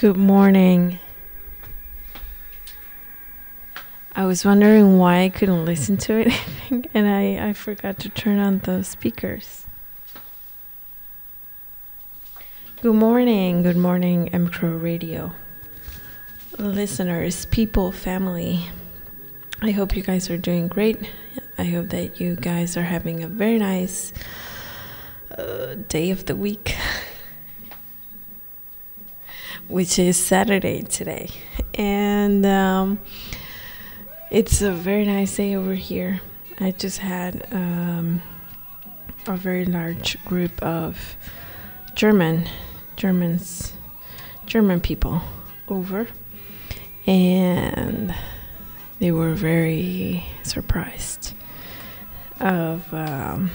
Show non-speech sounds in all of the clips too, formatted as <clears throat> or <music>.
Good morning. I was wondering why I couldn't listen to anything <laughs> and I, I forgot to turn on the speakers. Good morning, good morning, Emcro Radio. Listeners, people, family. I hope you guys are doing great. I hope that you guys are having a very nice uh, day of the week. <laughs> which is Saturday today. And um, it's a very nice day over here. I just had um, a very large group of German Germans German people over and they were very surprised of um,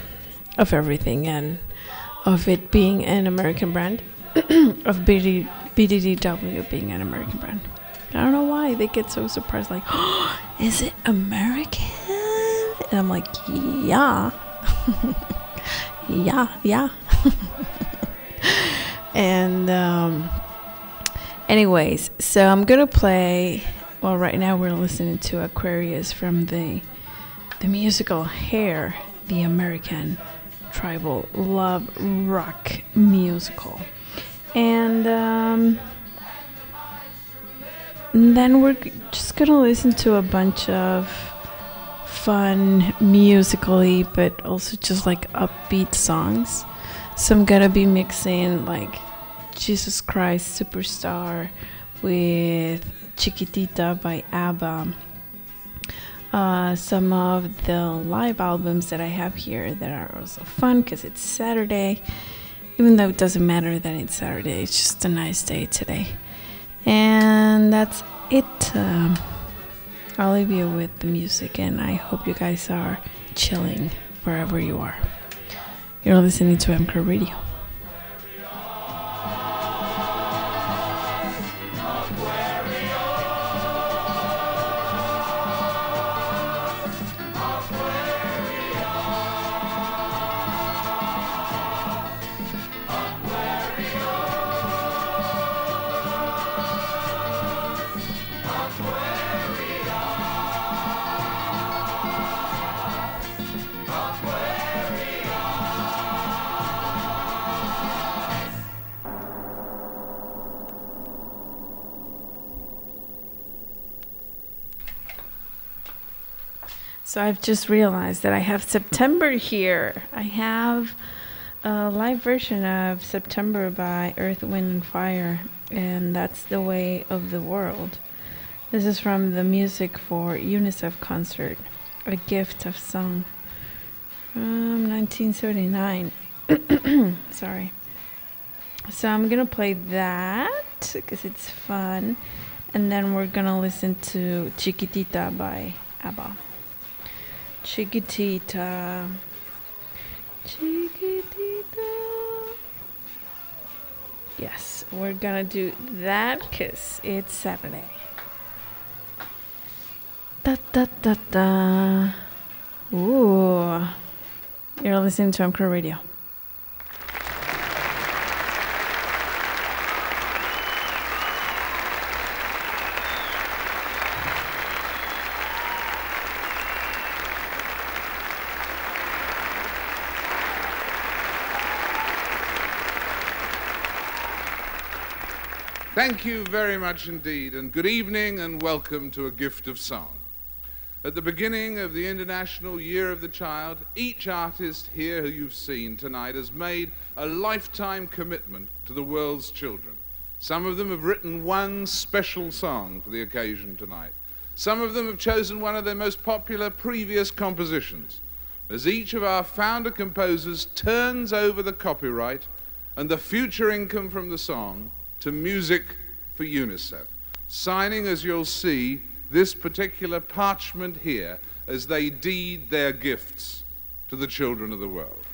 of everything and of it being an American brand <clears throat> of BD, BDDW being an American brand. I don't know why they get so surprised, like, oh, <gasps> is it American? And I'm like, yeah. <laughs> yeah, yeah. <laughs> and, um, anyways, so I'm gonna play. Well, right now we're listening to Aquarius from the the musical Hair, the American tribal love rock musical. And um, then we're just gonna listen to a bunch of fun musically, but also just like upbeat songs. So I'm gonna be mixing like Jesus Christ Superstar with Chiquitita by ABBA. Uh, some of the live albums that I have here that are also fun because it's Saturday even though it doesn't matter that it's Saturday, it's just a nice day today. And that's it. Um, I'll leave you with the music, and I hope you guys are chilling wherever you are. You're listening to MCR Radio. So I've just realized that I have September here. I have a live version of September by Earth, Wind, and Fire, and that's The Way of the World. This is from the Music for UNICEF concert, A Gift of Song from 1979. <coughs> Sorry. So I'm gonna play that because it's fun, and then we're gonna listen to Chiquitita by ABBA. Chiquitita. Chiquitita. Yes, we're gonna do that because it's Saturday. Da da da da. Ooh. You're listening to Umcro Radio. Thank you very much indeed, and good evening and welcome to A Gift of Song. At the beginning of the International Year of the Child, each artist here who you've seen tonight has made a lifetime commitment to the world's children. Some of them have written one special song for the occasion tonight. Some of them have chosen one of their most popular previous compositions. As each of our founder composers turns over the copyright and the future income from the song, to Music for UNICEF, signing, as you'll see, this particular parchment here as they deed their gifts to the children of the world.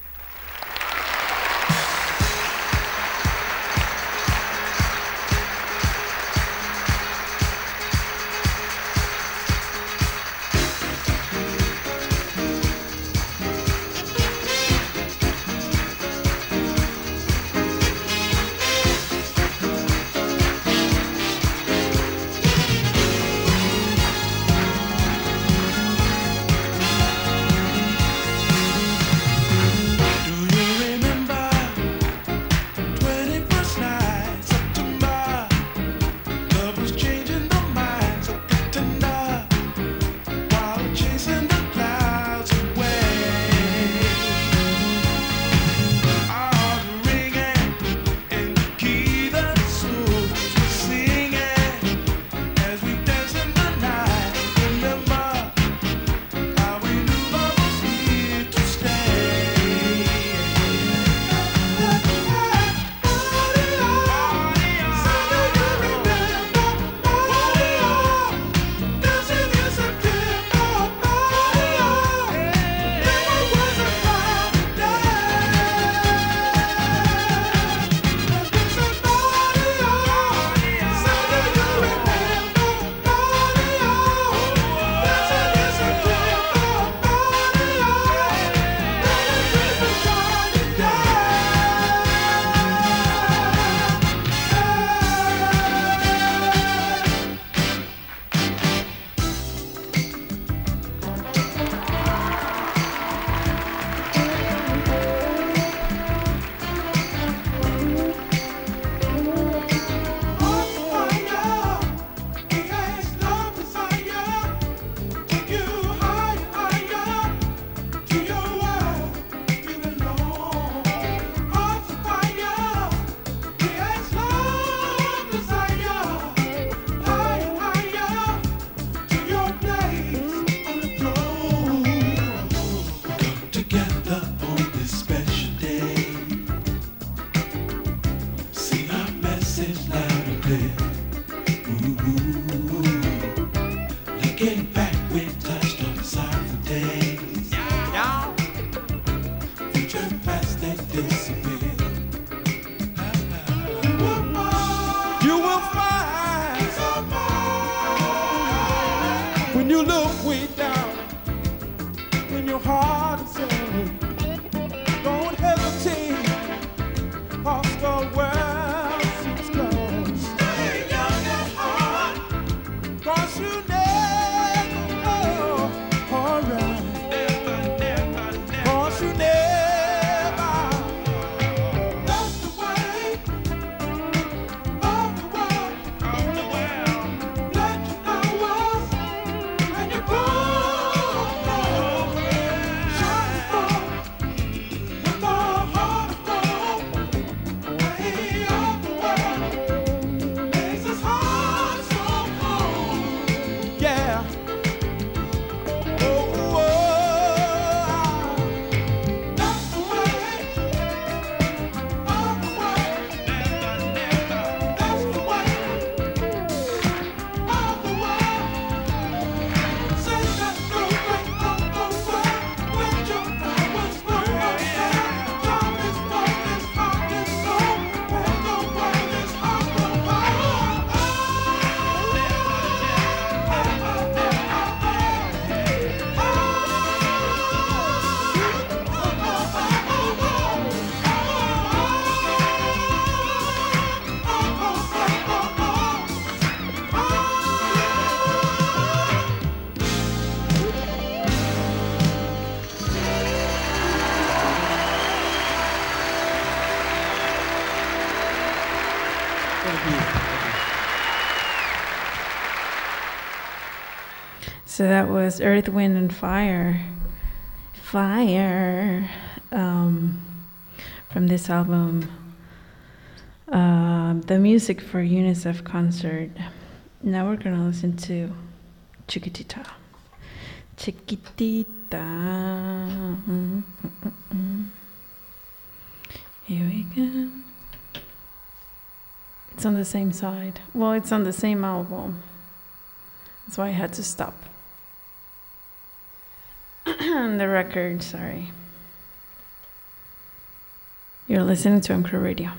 So that was Earth, Wind, and Fire. Fire um, from this album, uh, the music for UNICEF concert. Now we're going to listen to Chiquitita. Chiquitita. Here we go. It's on the same side. Well, it's on the same album. That's why I had to stop. <coughs> the record, sorry. You're listening to MC Radio.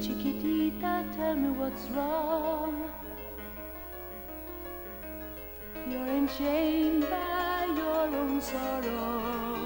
Chiquitita, tell me what's wrong. You're enchained by your own sorrow.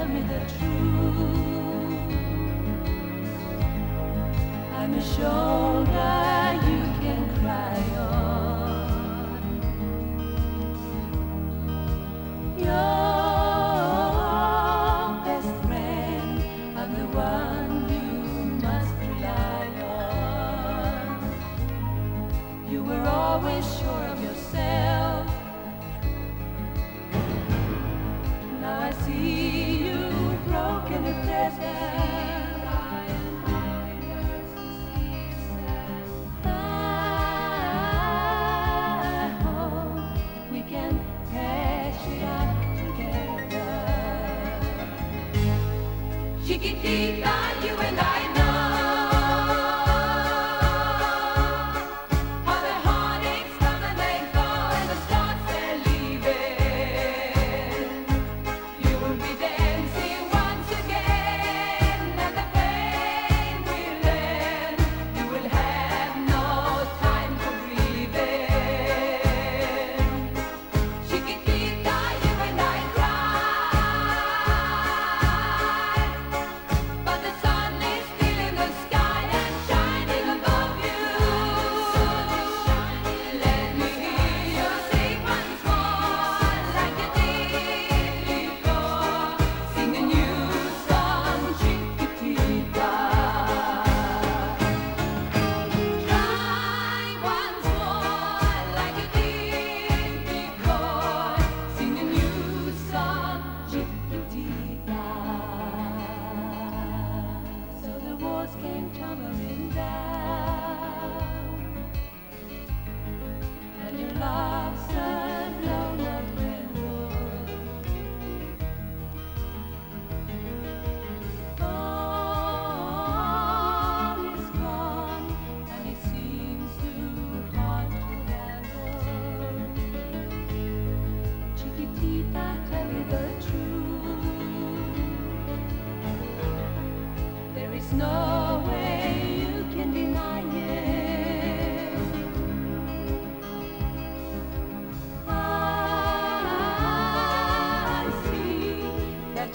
tell me the truth.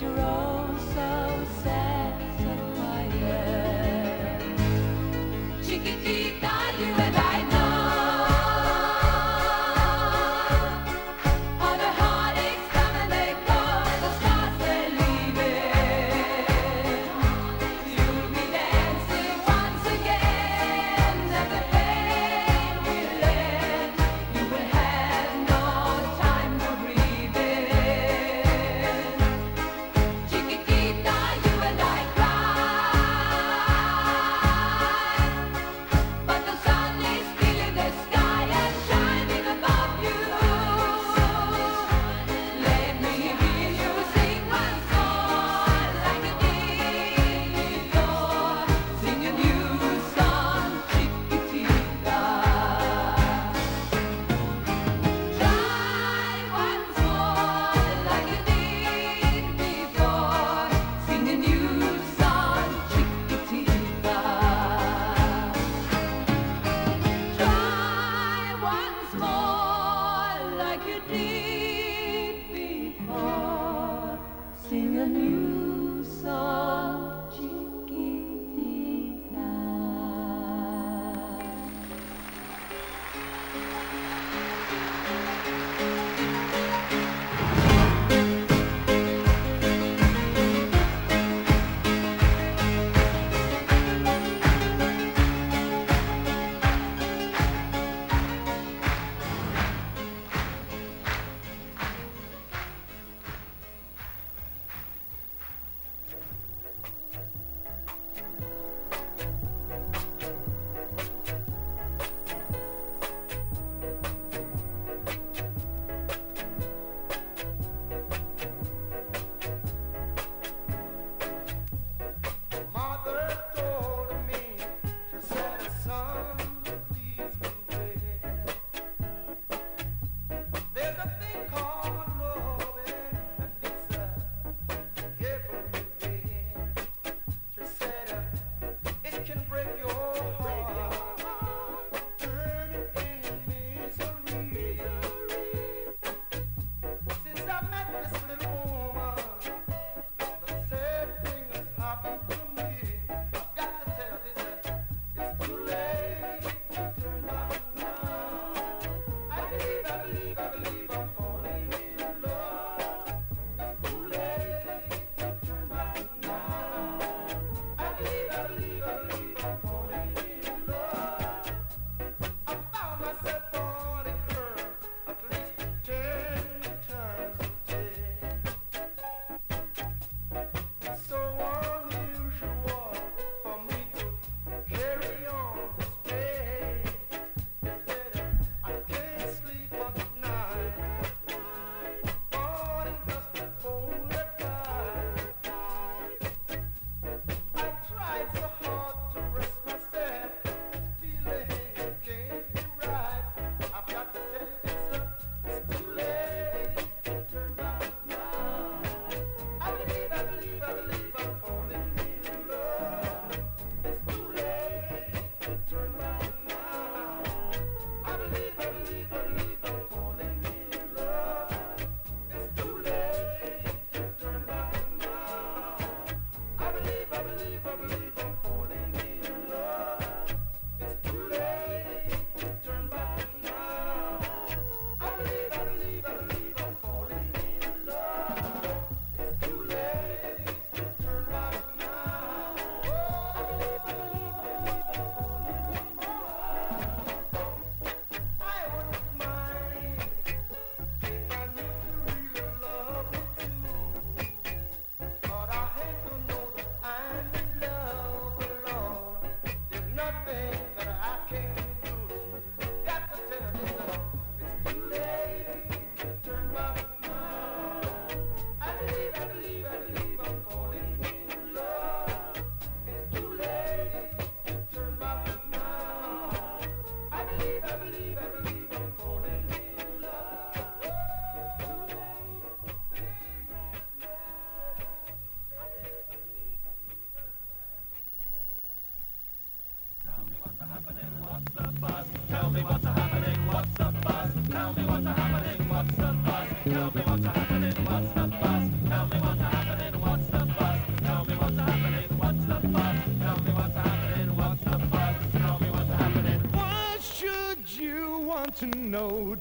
your all.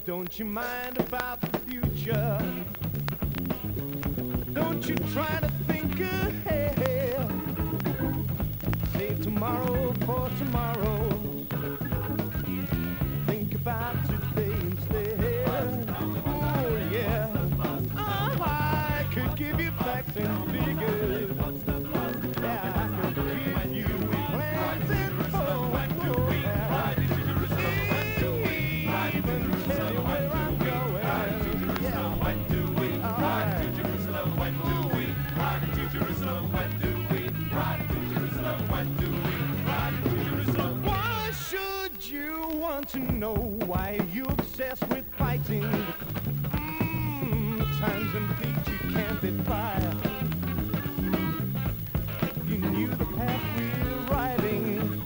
don't you mind about the future? Don't you try to think ahead. Save tomorrow for tomorrow. obsessed with fighting. Mm, times and beats you can't defy. You knew the path we were riding,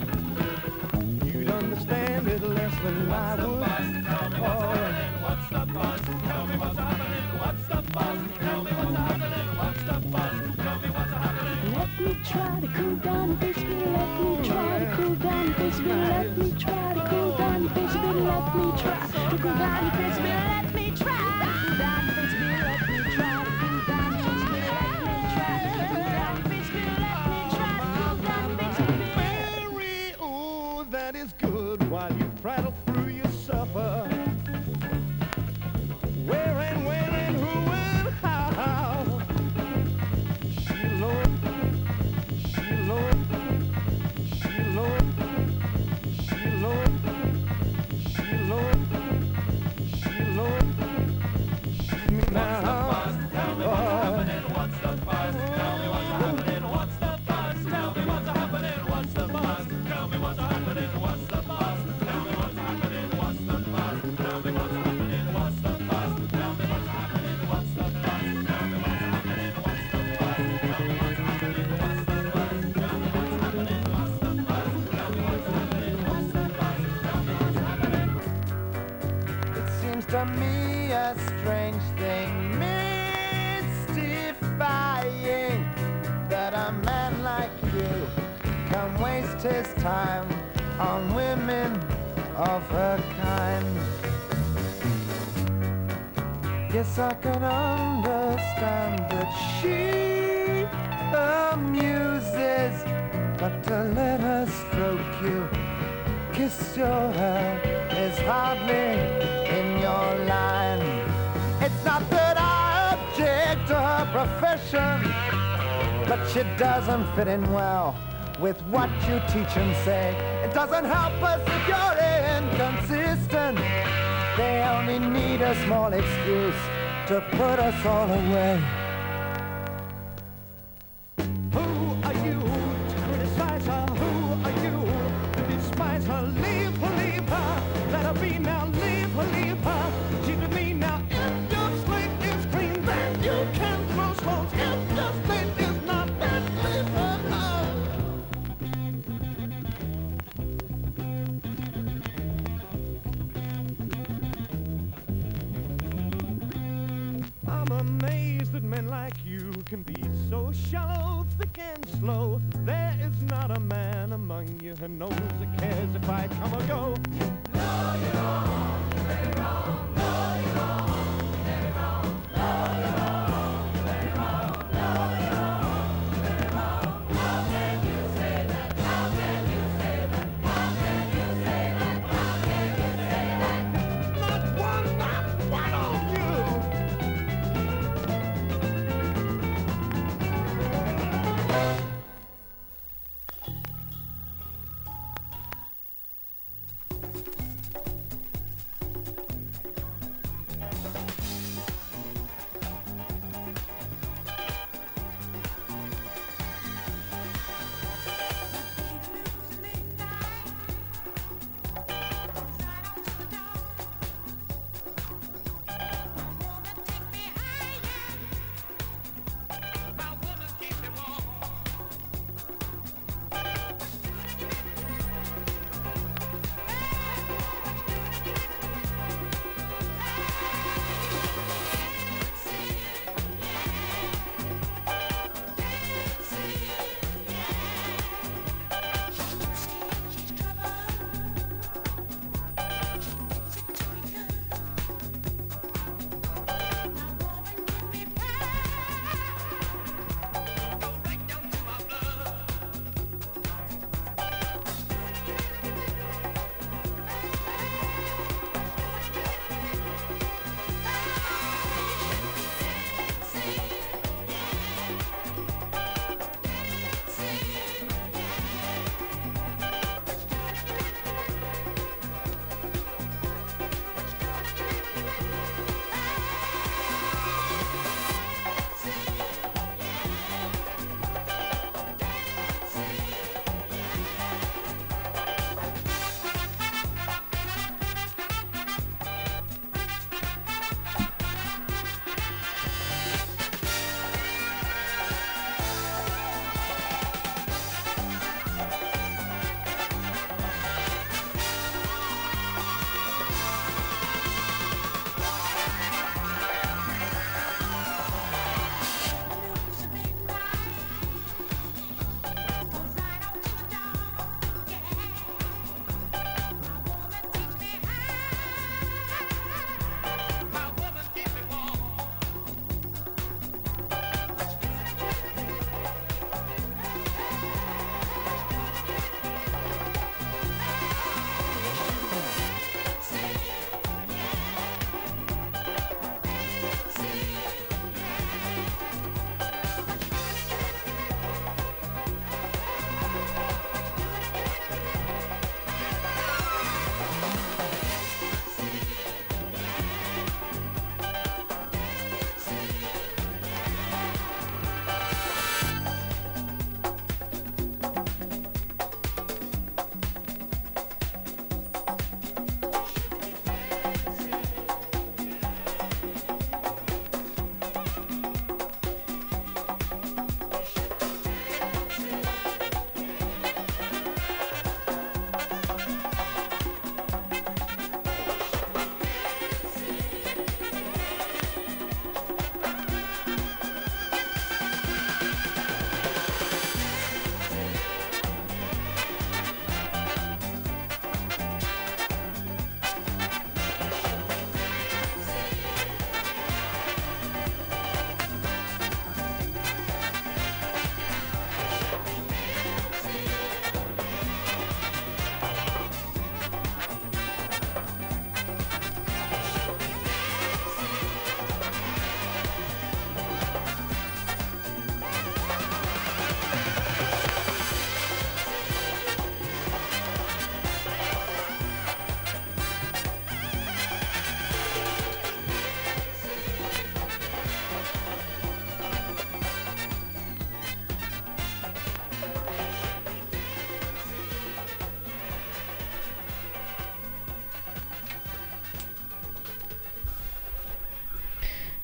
you'd understand it less than what's I the would. Oh. Bus? Tell me what's happening. What's the bus? Tell me what's happening. What's the bus? Tell me what's happening. What's the bus? Tell me what's happening. Let me try to cool down, baby. Let me try to cool down, baby. Let me try to cool down, baby. Let me try. profession, but she doesn't fit in well with what you teach and say. It doesn't help us if you're inconsistent. They only need a small excuse to put us all away.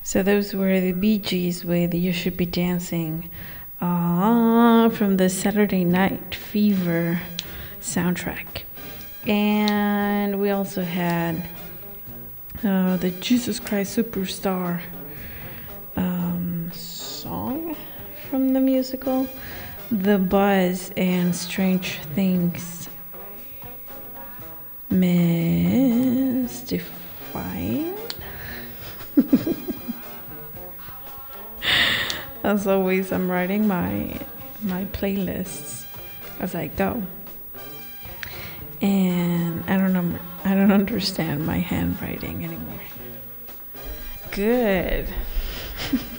So those were the Bee Gees with "You Should Be Dancing" uh, from the Saturday Night Fever soundtrack, and we also had uh, the Jesus Christ Superstar um, song from the musical, "The Buzz" and "Strange Things." Mystifying. <laughs> As always, I'm writing my my playlists as I go, and I don't know. I don't <laughs> understand my handwriting anymore. Good.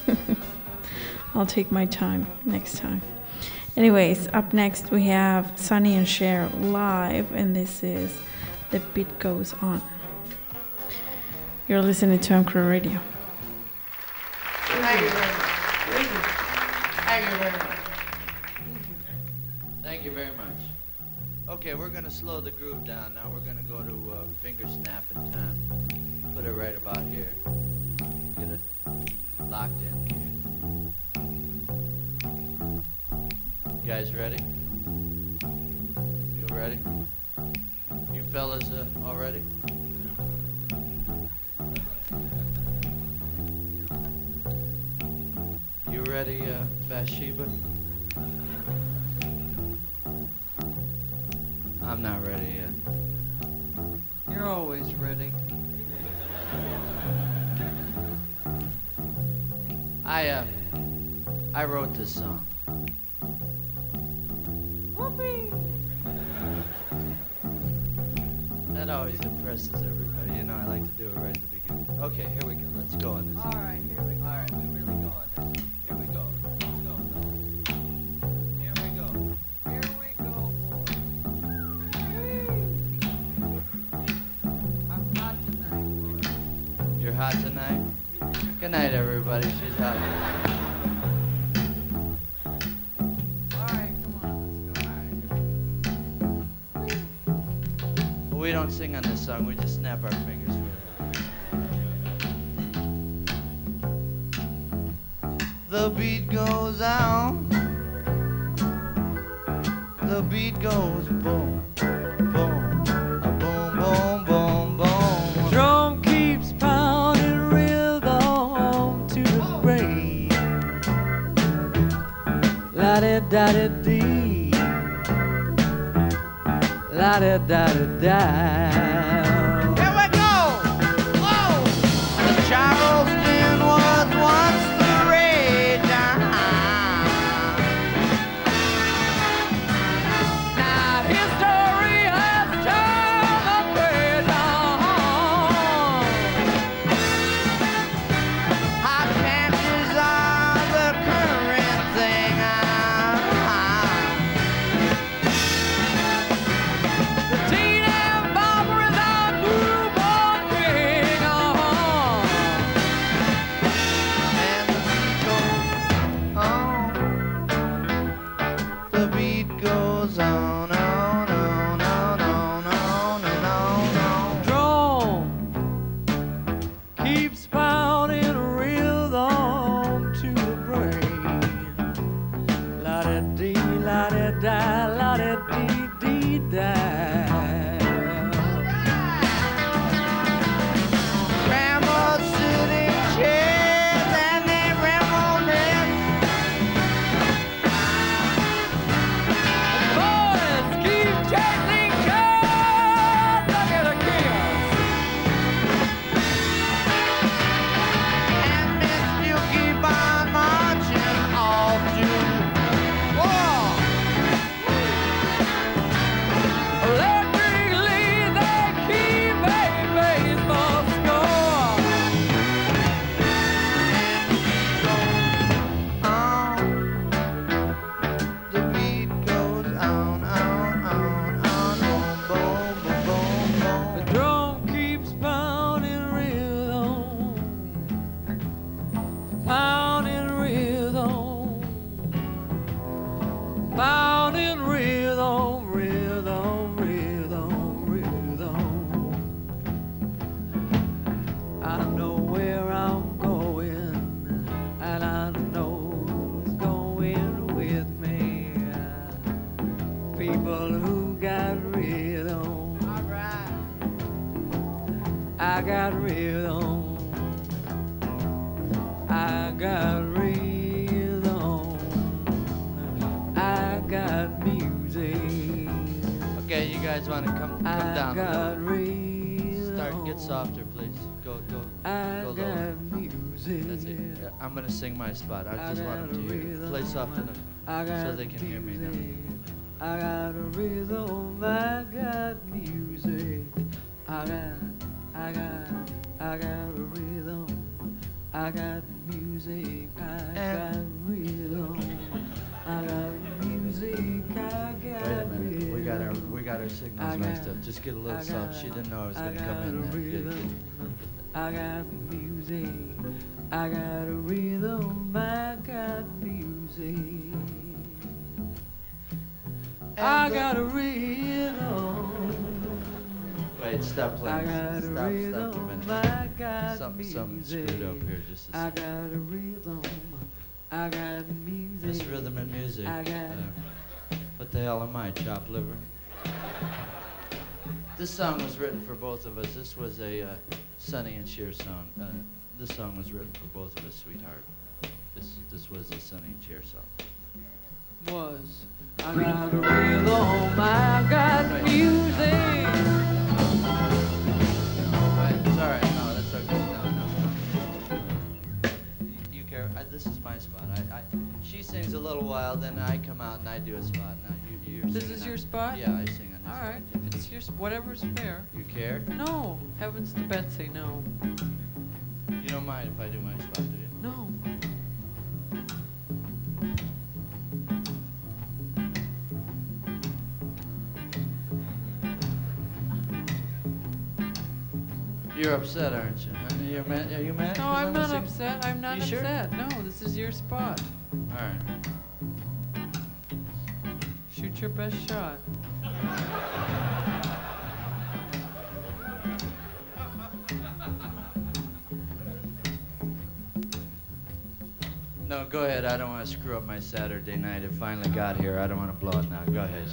<laughs> I'll take my time next time. Anyways, up next we have Sonny and Cher live, and this is The Beat Goes On. You're listening to Anchor Radio. Thank you very much. Thank you very much. Okay, we're gonna slow the groove down now. We're gonna go to uh, finger snapping time. Put it right about here. Get it locked in here. You guys ready? You ready? You fellas uh, ready? Ready, uh, Bathsheba? I'm not ready yet. You're always ready. I, uh, I wrote this song. That always impresses everybody. You know, I like to do it right at the beginning. Okay, here we go. Let's go on this. All right, here we go. All right, Good night, everybody. She's we don't sing on this song. We just snap our fingers. The beat goes on. The beat goes boom, da da da I got rhythm. I got rhythm. I got music. Okay, you guys want to come, come I down. Got rhythm. Start, get softer, please. Go, go, I go lower. Music. That's it. I'm gonna sing my spot. I, I just want them to hear. Play soft enough so they can music. hear me now. I got a rhythm. I got music. I got I got, I got a rhythm. I got music. I got rhythm. I got music. I got Wait a minute. We got our we got our I signals mixed got- up. Just get a little soft. She didn't know I was I gonna come in a there. Get- get- rhythm. I got music. I got a rhythm. I got music. I got a rhythm. Wait, stop playing. Stop, stop rhythm. a minute. I got Some, something screwed up here. Just a I got a rhythm. I got music. This rhythm and music. I got- uh, what the hell am I, chop liver? This song was written for both of us. This was a uh, Sonny and Cher song. Uh, this song was written for both of us, sweetheart. This this was a Sonny and Cher song. was. I got a rhythm. I got music. This is my spot. I, I, she sings a little while, then I come out and I do a spot. Now you, you're This is on- your spot? Yeah, I sing on this. All one. if it's your, whatever's fair. You care? No, heavens to Betsy, no. You don't mind if I do my spot, do you? You're upset, aren't you? Huh? You're mad? Are you mad? No, 'cause I'm not sing- upset. I'm not You sure? upset. No, this is your spot. All right. Shoot your best shot. No, go ahead. I don't want to screw up my Saturday night. It finally got here. I don't want to blow it now. Go ahead.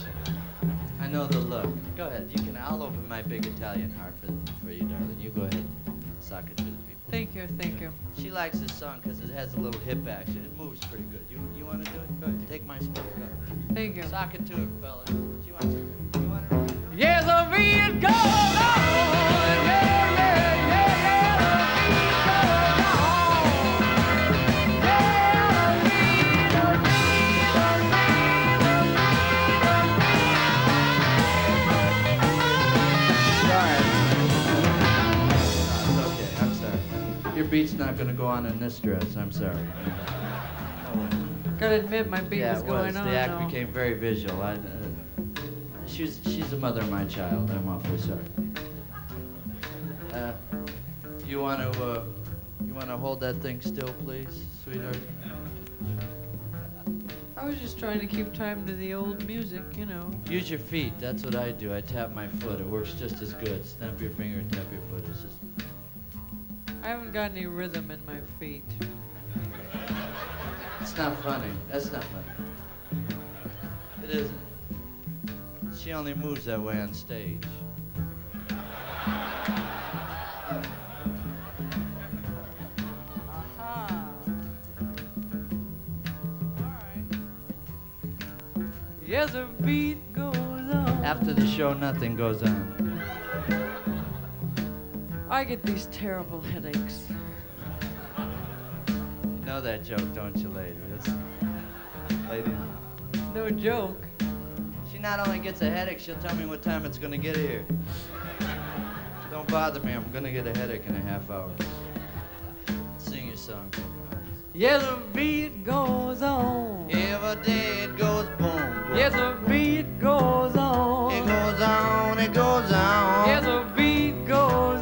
I know the look. Go ahead. You can. I'll open my big Italian heart for for you, darling. You go ahead. Sock it to the people. Thank you, thank you. She likes this song because it has a little hip action. It moves pretty good. You you want to do it? Go ahead. Take my spot. Go. Thank you. Sock it to her, fellas. She wants. Beat's not gonna go on in this dress. I'm sorry. Gotta admit, my beat yeah, was it going was. on. The act became very visual. I, uh, she's she's the mother of my child. I'm awfully sorry. Uh, you want to uh, you want to hold that thing still, please, sweetheart? I was just trying to keep time to the old music, you know. Use your feet. That's what I do. I tap my foot. It works just as good. Snap your finger, tap your foot. It's just. I haven't got any rhythm in my feet. It's not funny. That's not funny. It isn't. She only moves that way on stage. Aha. Yes, the beat goes on. After the show, nothing goes on. I get these terrible headaches. You know that joke, don't you, lady? That's, lady. No joke. She not only gets a headache, she'll tell me what time it's gonna get here. Don't bother me, I'm gonna get a headache in a half hour. Sing your song. Yes, the beat goes on. Every day it goes boom, boom. Yes, the beat goes on. It goes on, it goes on. Yes, the beat goes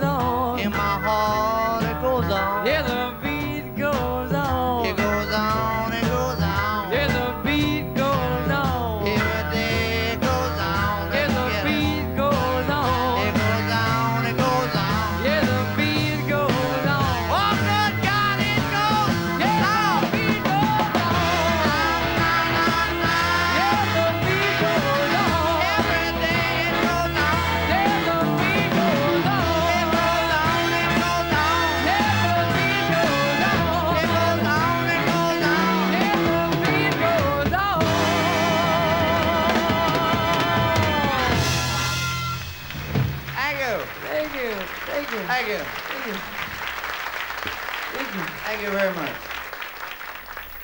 you very much.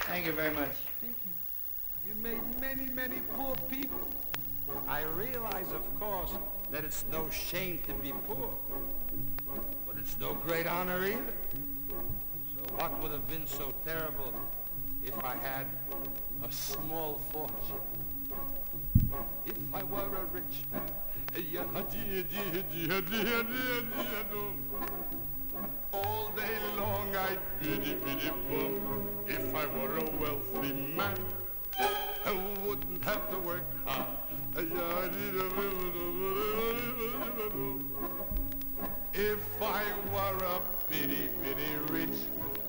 Thank you very much. Thank You made many, many poor people. I realize, of course, that it's no shame to be poor. But it's no great honor either. So what would have been so terrible if I had a small fortune? If I were a rich man, All day long I'd biddy biddy bum. If I were a wealthy man, I wouldn't have to work hard. If I were a bitty bitty rich,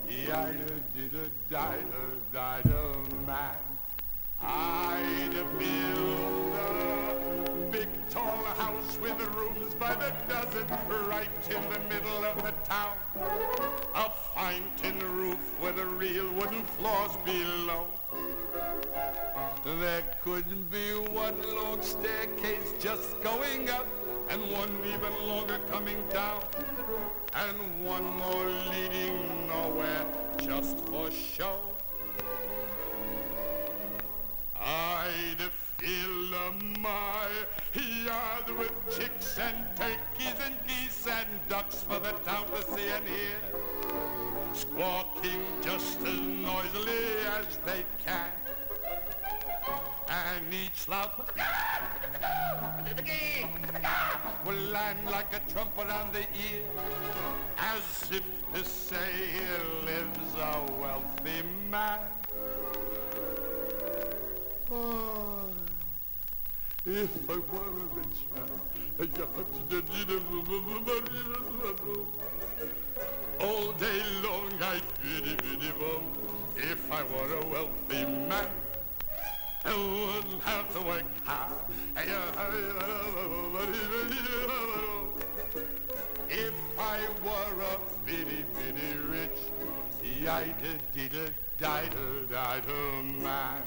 yida dida dida dida man, I'd build a tall house with rooms by the dozen right in the middle of the town. A fine tin roof with real wooden floors below. There could be one long staircase just going up and one even longer coming down and one more leading nowhere just for show. I'd fill my yard with chicks and turkeys and geese and ducks for the town to see and hear, squawking just as noisily as they can. And each loud will land like a trumpet on the ear, as if to say here lives a wealthy man. Oh, if I were a rich man, all day long I'd biddy biddy bum. If I were a wealthy man, I wouldn't have to work hard. If I were a bitty bitty rich, yida dida dida dida man,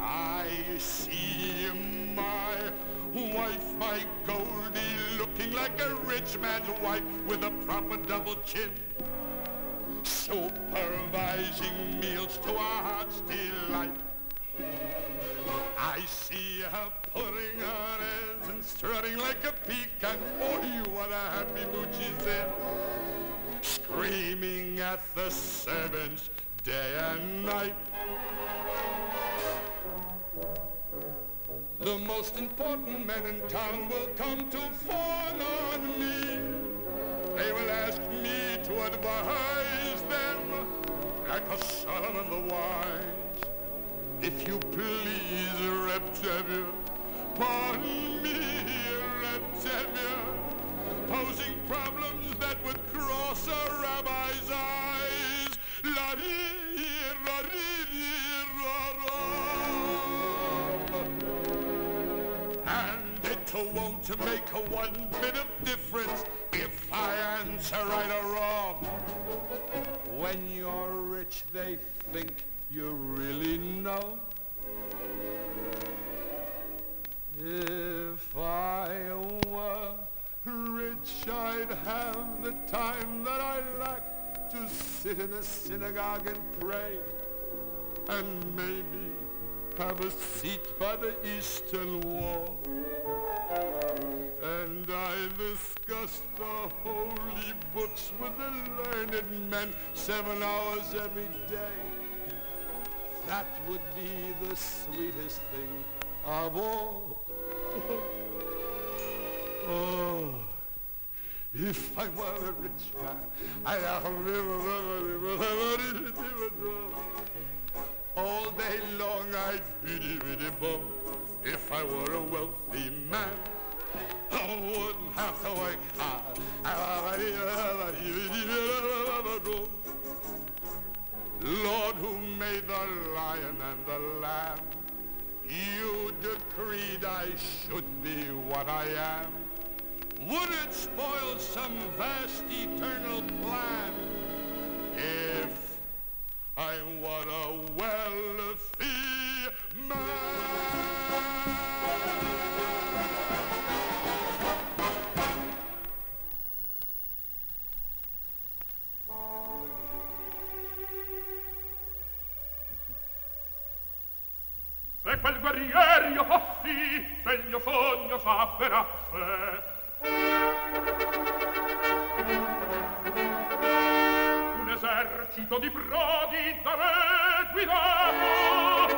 I see my wife, my Golde, looking like a rich man's wife with a proper double chin supervising meals to our heart's delight. I see her putting on airs and strutting like a peacock. Oh, what a happy mood she's in. Screaming at the servants day and night. The most important men in town will come to fawn on me. They will ask me to advise them like a Solomon the wise. If you please, Reb Tevye, pardon me, Reb Tevye, posing problems that would cross a rabbi's won't make a one bit of difference if I answer right or wrong. When you're rich, they think you really know. If I were rich, I'd have the time that I lack to sit in a synagogue and pray, and maybe have a seat by the eastern wall. And I discuss the holy books with the learned men seven hours every day. That would be the sweetest thing of all. oh, if I were a rich man, I'd all day long I'd biddy biddy bum. If I were a wealthy man, I wouldn't have to work hard. Lord, who made the lion and the lamb, you decreed I should be what I am. Would it spoil some vast eternal plan if I want a wealthy man. Se quel guerrier fossi, se il mio sogno s'avverasse, esercito di Prodi da me guidato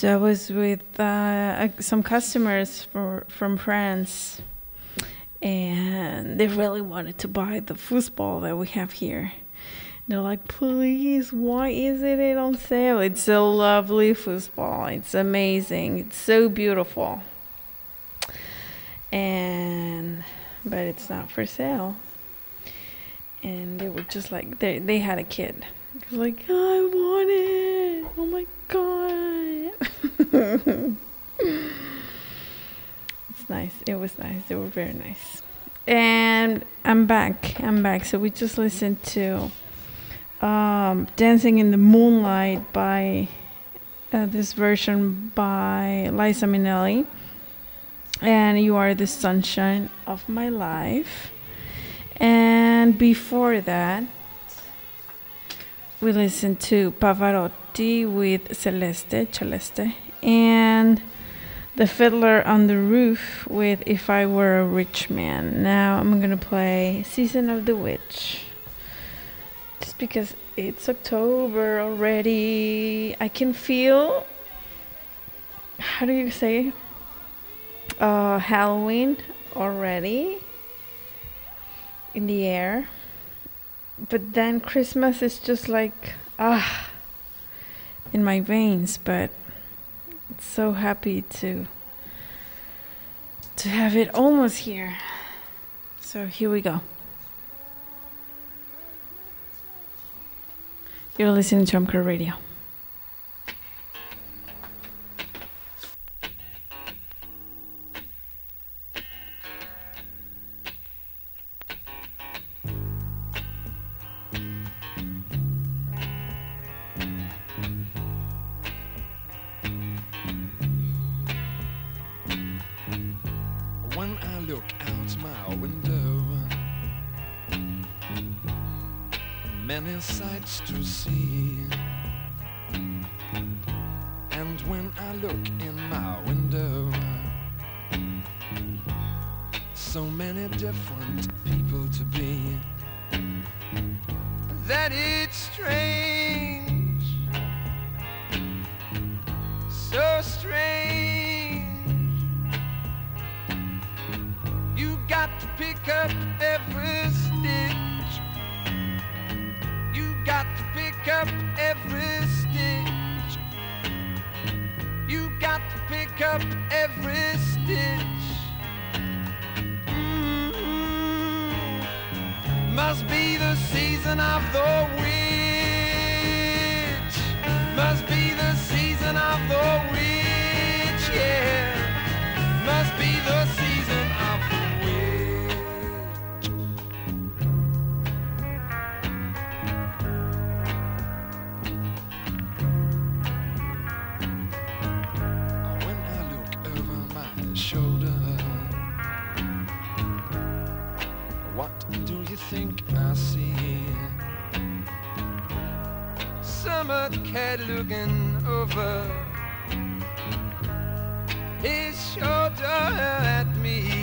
So I was with uh, some customers for, from France, and they really wanted to buy the foosball that we have here. They're like, please, why isn't it on sale? It's a lovely foosball. It's amazing. It's so beautiful. And but it's not for sale. And they were just like they they had a kid. Like, I want it. Oh my god. It's nice. It was nice. They were very nice. And I'm back. I'm back. So we just listened to um, Dancing in the Moonlight by uh, this version by Liza Minnelli. And You Are the Sunshine of My Life. And before that, we listened to Pavarotti with Celeste, Celeste, and The Fiddler on the Roof with If I Were a Rich Man. Now I'm gonna play Season of the Witch. Just because it's October already, I can feel. How do you say? Uh, Halloween already in the air but then Christmas is just like ah in my veins. But so happy to to have it almost here. So here we go. You're listening to Umker Radio. Think I see? Summer cat looking over his shoulder at me,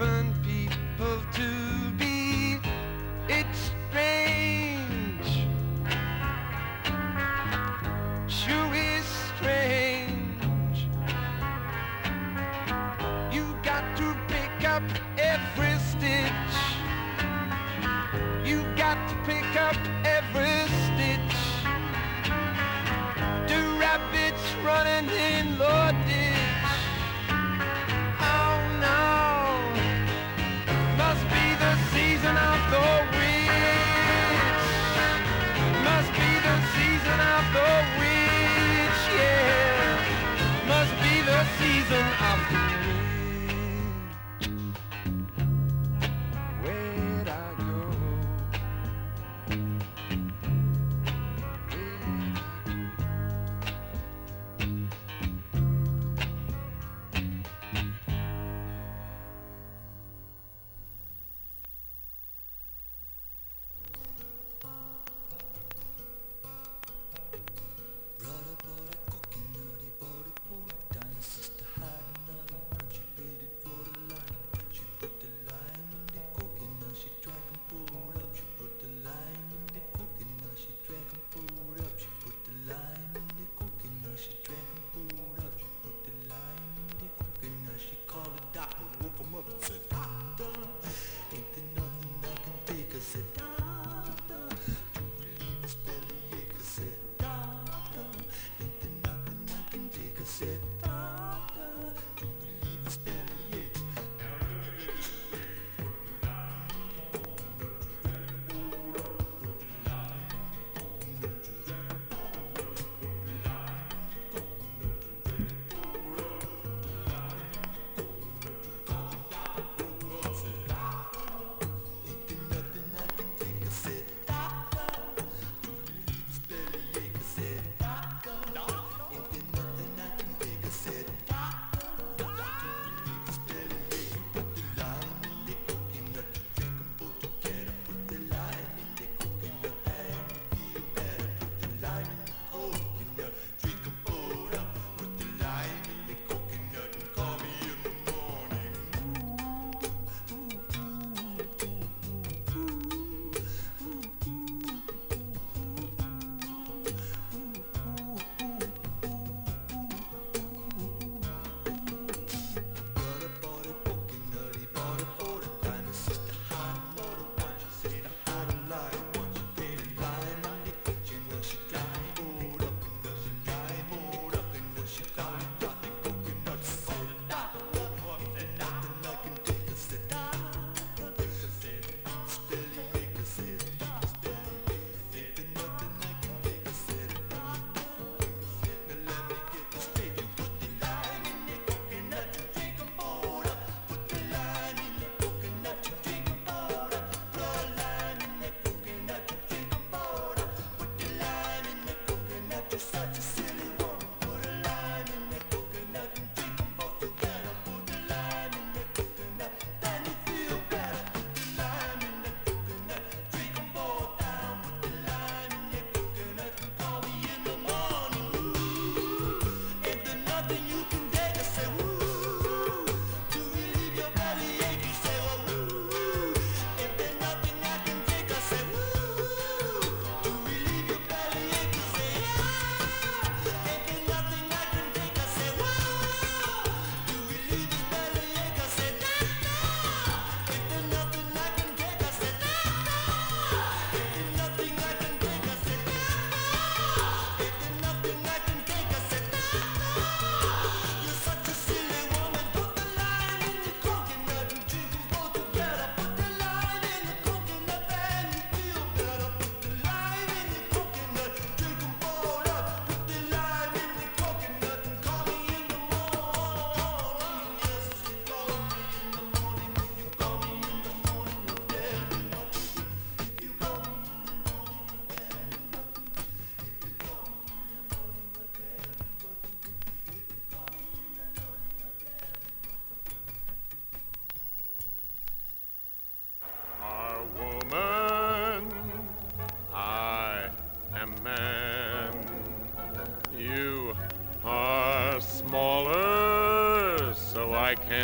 different people to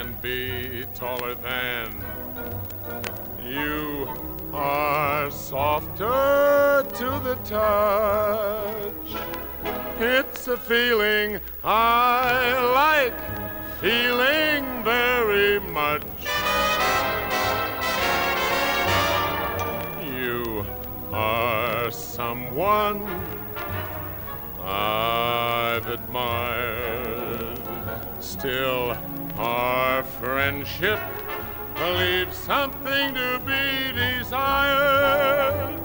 Can be taller than you are softer to the touch. It's a feeling I like, feeling very much. You are someone I've admired. Still, our friendship leaves something to be desired.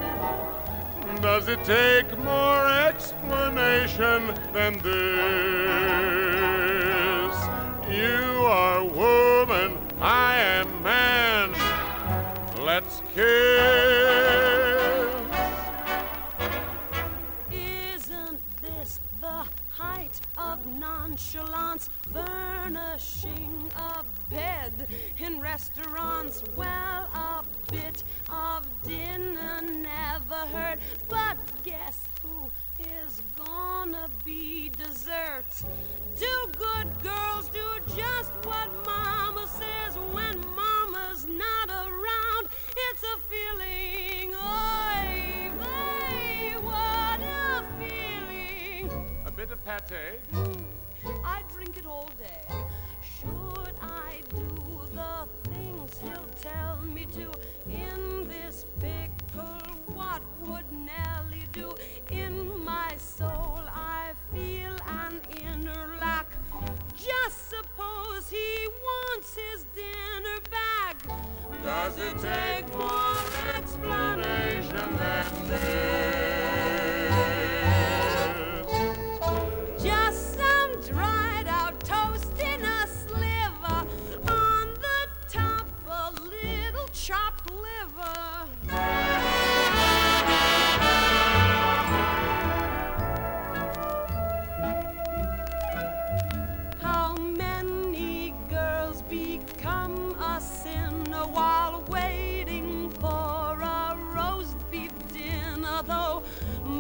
Does it take more explanation than this? You are woman, I am man. Let's kiss. Isn't this the height of nonchalance? Furnishing a bed in restaurants. Well, a bit of dinner never hurt. But guess who is gonna be dessert? Do good girls do just what mama says when mama's not around? It's a feeling. Oy vey, what a feeling. A bit of pate. Hmm. I drink it all day. Should I do the things he'll tell me to in this pickle? What would Nellie do? In my soul, I feel an inner lack. Just suppose he wants his dinner back. Does it take more explanation than this?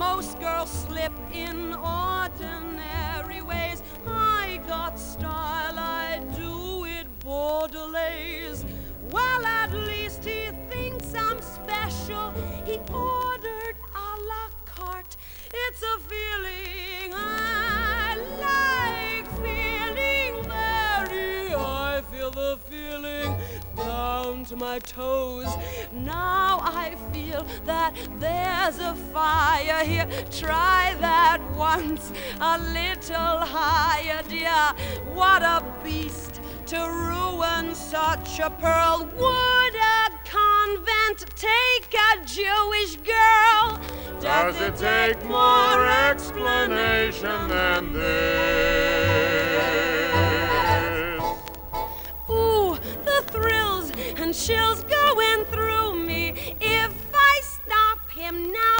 Most girls slip in ordinary ways, I got style, I do it Bordelaise. Well, at least he thinks I'm special. He ordered a la carte. It's a feeling I like, feeling very. I feel the feeling down to my toes. Now I feel that there's a fire here. Try that once, a little higher, dear. What a beast to ruin such a pearl. Would a convent take a Jewish girl? Does it take more explanation than this? And chills going through me. If I stop him now,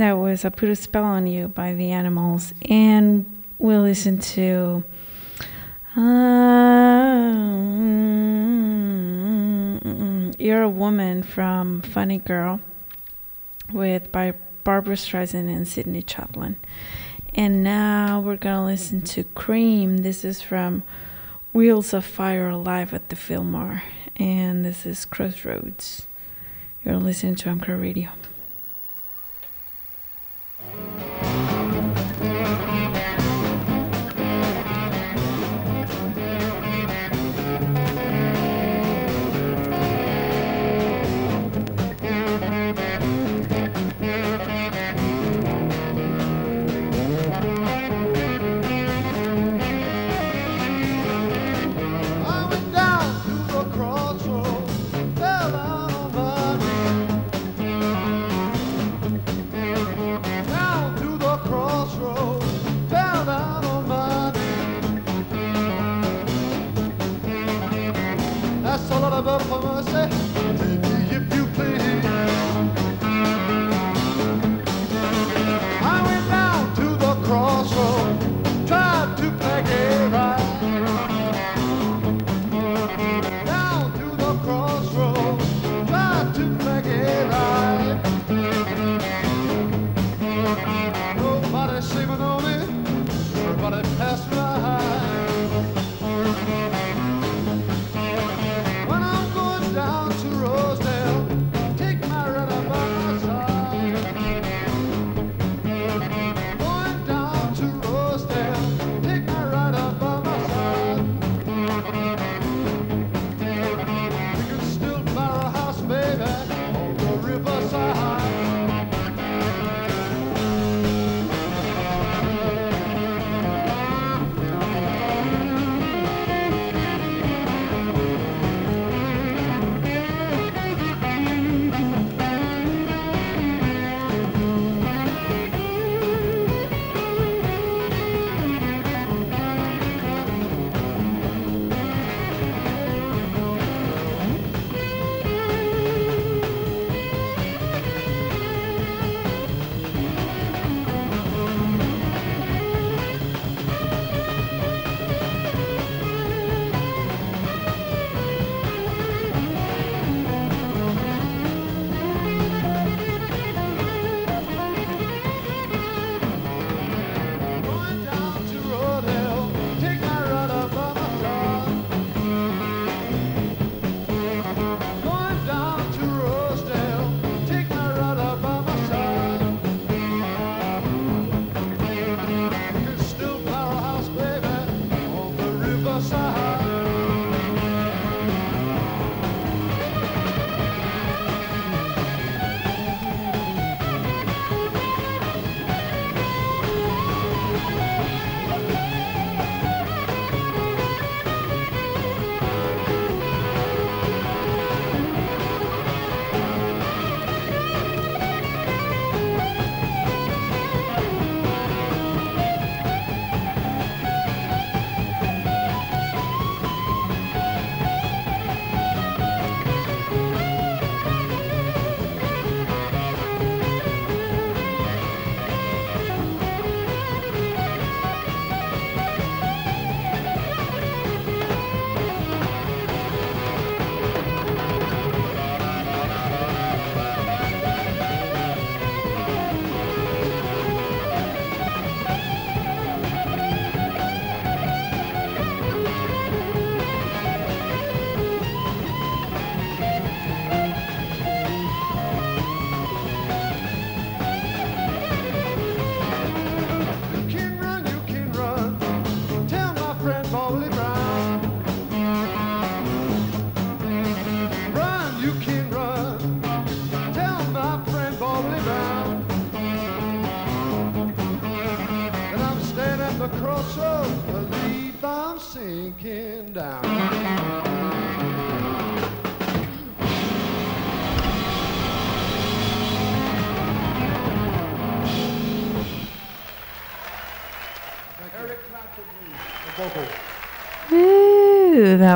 that was a put a spell on you by the animals, and we'll listen to. Um, You're a woman from Funny Girl, with by Barbra Streisand and Sidney Chaplin. And now we're gonna listen to Cream. This is from Wheels of Fire Live at the Fillmore, and this is Crossroads. You're listening to MCR Radio. for mercy.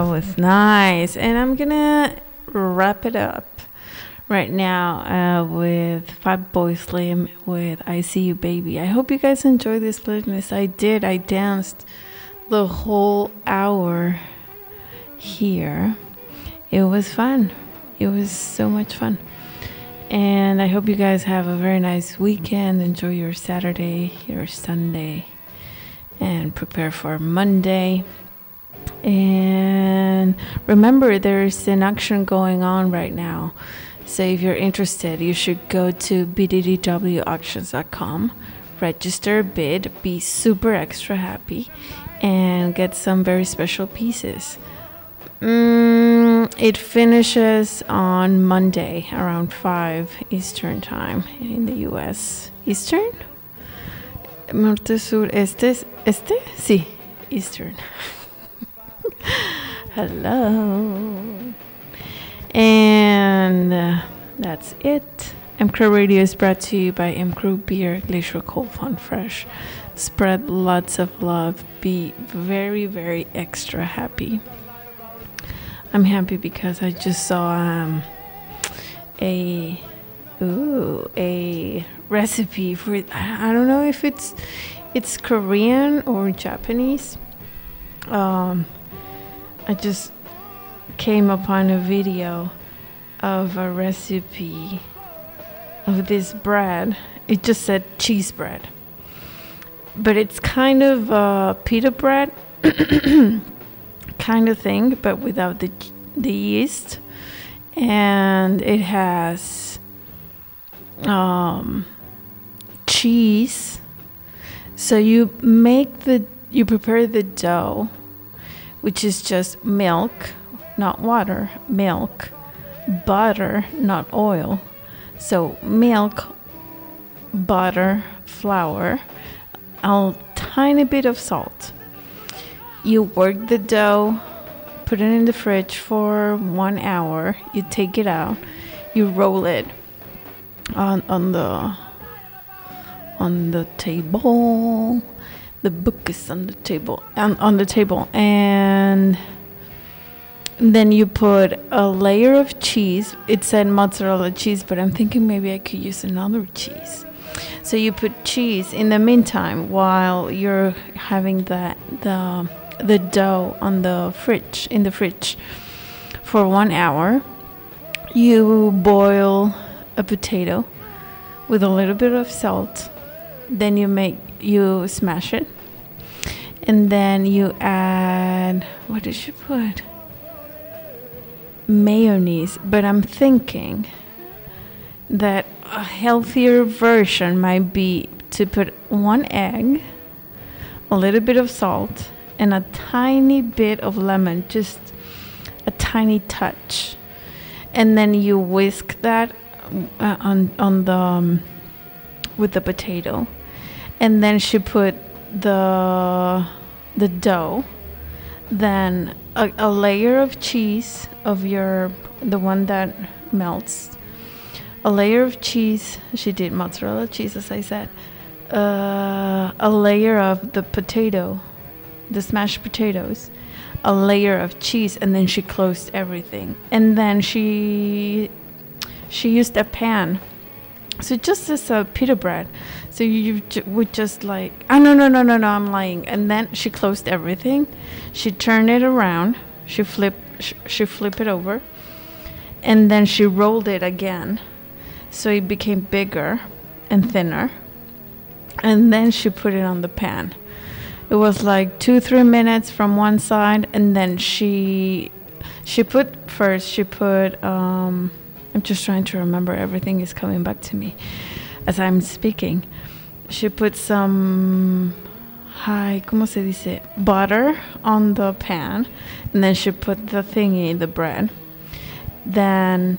That was nice. And I'm gonna wrap it up right now uh, with Fatboy Slim with I See You Baby. I hope you guys enjoyed this playlist. I did. I danced the whole hour here. It was fun. It was so much fun. And I hope you guys have a very nice weekend. Enjoy your Saturday, your Sunday, and prepare for Monday. And remember, there's an auction going on right now. So if you're interested, you should go to bddwauctions.com, register bid, be super extra happy, and get some very special pieces. Mm, it finishes on Monday around 5 Eastern Time in the US. Eastern? Norte, sur, este, este? Sí, Eastern. <laughs> Hello. And uh, that's it. M Crow Radio is brought to you by M Crow Beer, Glacier Cold Fun Fresh. Spread lots of love. Be very, very extra happy. I'm happy because I just saw um, a ooh a recipe for I don't know if it's it's Korean or Japanese. Um, I just came upon a video of a recipe of this bread. It just said cheese bread, but it's kind of a pita bread <coughs> kind of thing, but without the the yeast, and it has um, cheese. So you make the you prepare the dough, which is just milk, not water, milk, butter, not oil. So milk, butter, flour, a tiny bit of salt. You work the dough, put it in the fridge for one hour. You take it out, you roll it on on the on the table. The book is on the table on, on the table and then you put a layer of cheese. It said mozzarella cheese, but I'm thinking maybe I could use another cheese. So you put cheese in the meantime while you're having the the the dough on the fridge in the fridge for one hour. You boil a potato with a little bit of salt. Then you make you smash it. And then you add what did you put? Mayonnaise, but I'm thinking that a healthier version might be to put one egg, a little bit of salt, and a tiny bit of lemon, just a tiny touch. And then you whisk that uh, on on the um, with the potato. And then she put the the dough, then a, a layer of cheese of your the one that melts a layer of cheese. She did mozzarella cheese, as I said. Uh, a layer of the potato, the smashed potatoes. A layer of cheese, and then she closed everything. And then she she used a pan. So just as a pita bread. So you would just like, oh no no no no no, I'm lying. And then she closed everything. She turned it around. She flipped sh- she flipped it over, and then she rolled it again. So it became bigger and thinner. And then she put it on the pan. It was like two three minutes from one side. And then she she put first she put um i'm just trying to remember. Everything is coming back to me as i'm speaking she put some hi como se dice? Butter on the pan and then she put the thingy the bread. Then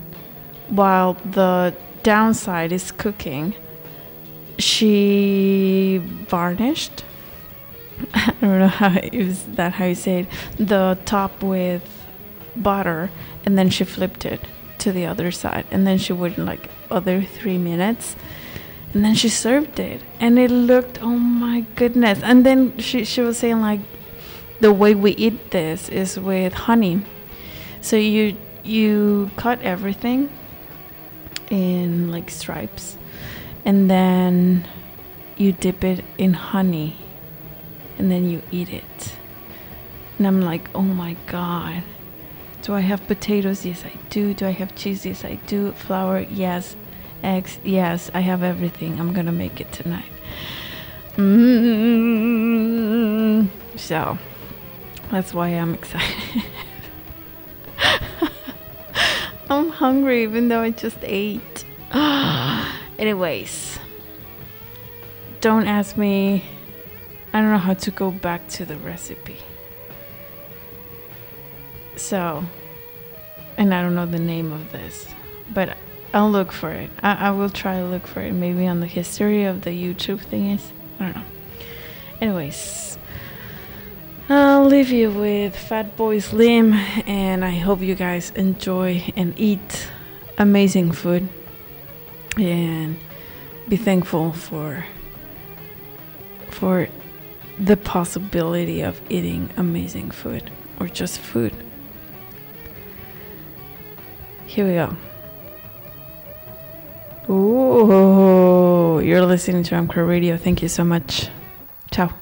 while the downside is cooking, she varnished. <laughs> I don't know how is that how you say it. The top with butter, and then she flipped it to the other side, and then she waited like other three minutes, and then she served it, and it looked oh my goodness. And then she she was saying like, the way we eat this is with honey. So you you cut everything in like stripes, and then you dip it in honey and then you eat it. And I'm like, oh my god. Do I have potatoes? Yes, I do. Do I have cheese? Yes, I do. Flour? Yes. Eggs? Yes, I have everything. I'm gonna make it tonight. mm So, that's why I'm excited. <laughs> I'm hungry even though I just ate. <gasps> Anyways, don't ask me I don't know how to go back to the recipe. So, and I don't know the name of this, but I'll look for it. I, I will try to look for it. Maybe on the history of the YouTube thing is. I don't know. Anyways, I'll leave you with Fatboy Slim, and I hope you guys enjoy and eat amazing food and be thankful for for the possibility of eating amazing food or just food. Here we go. Ooh, you're listening to M Crow Radio. Thank you so much. Ciao.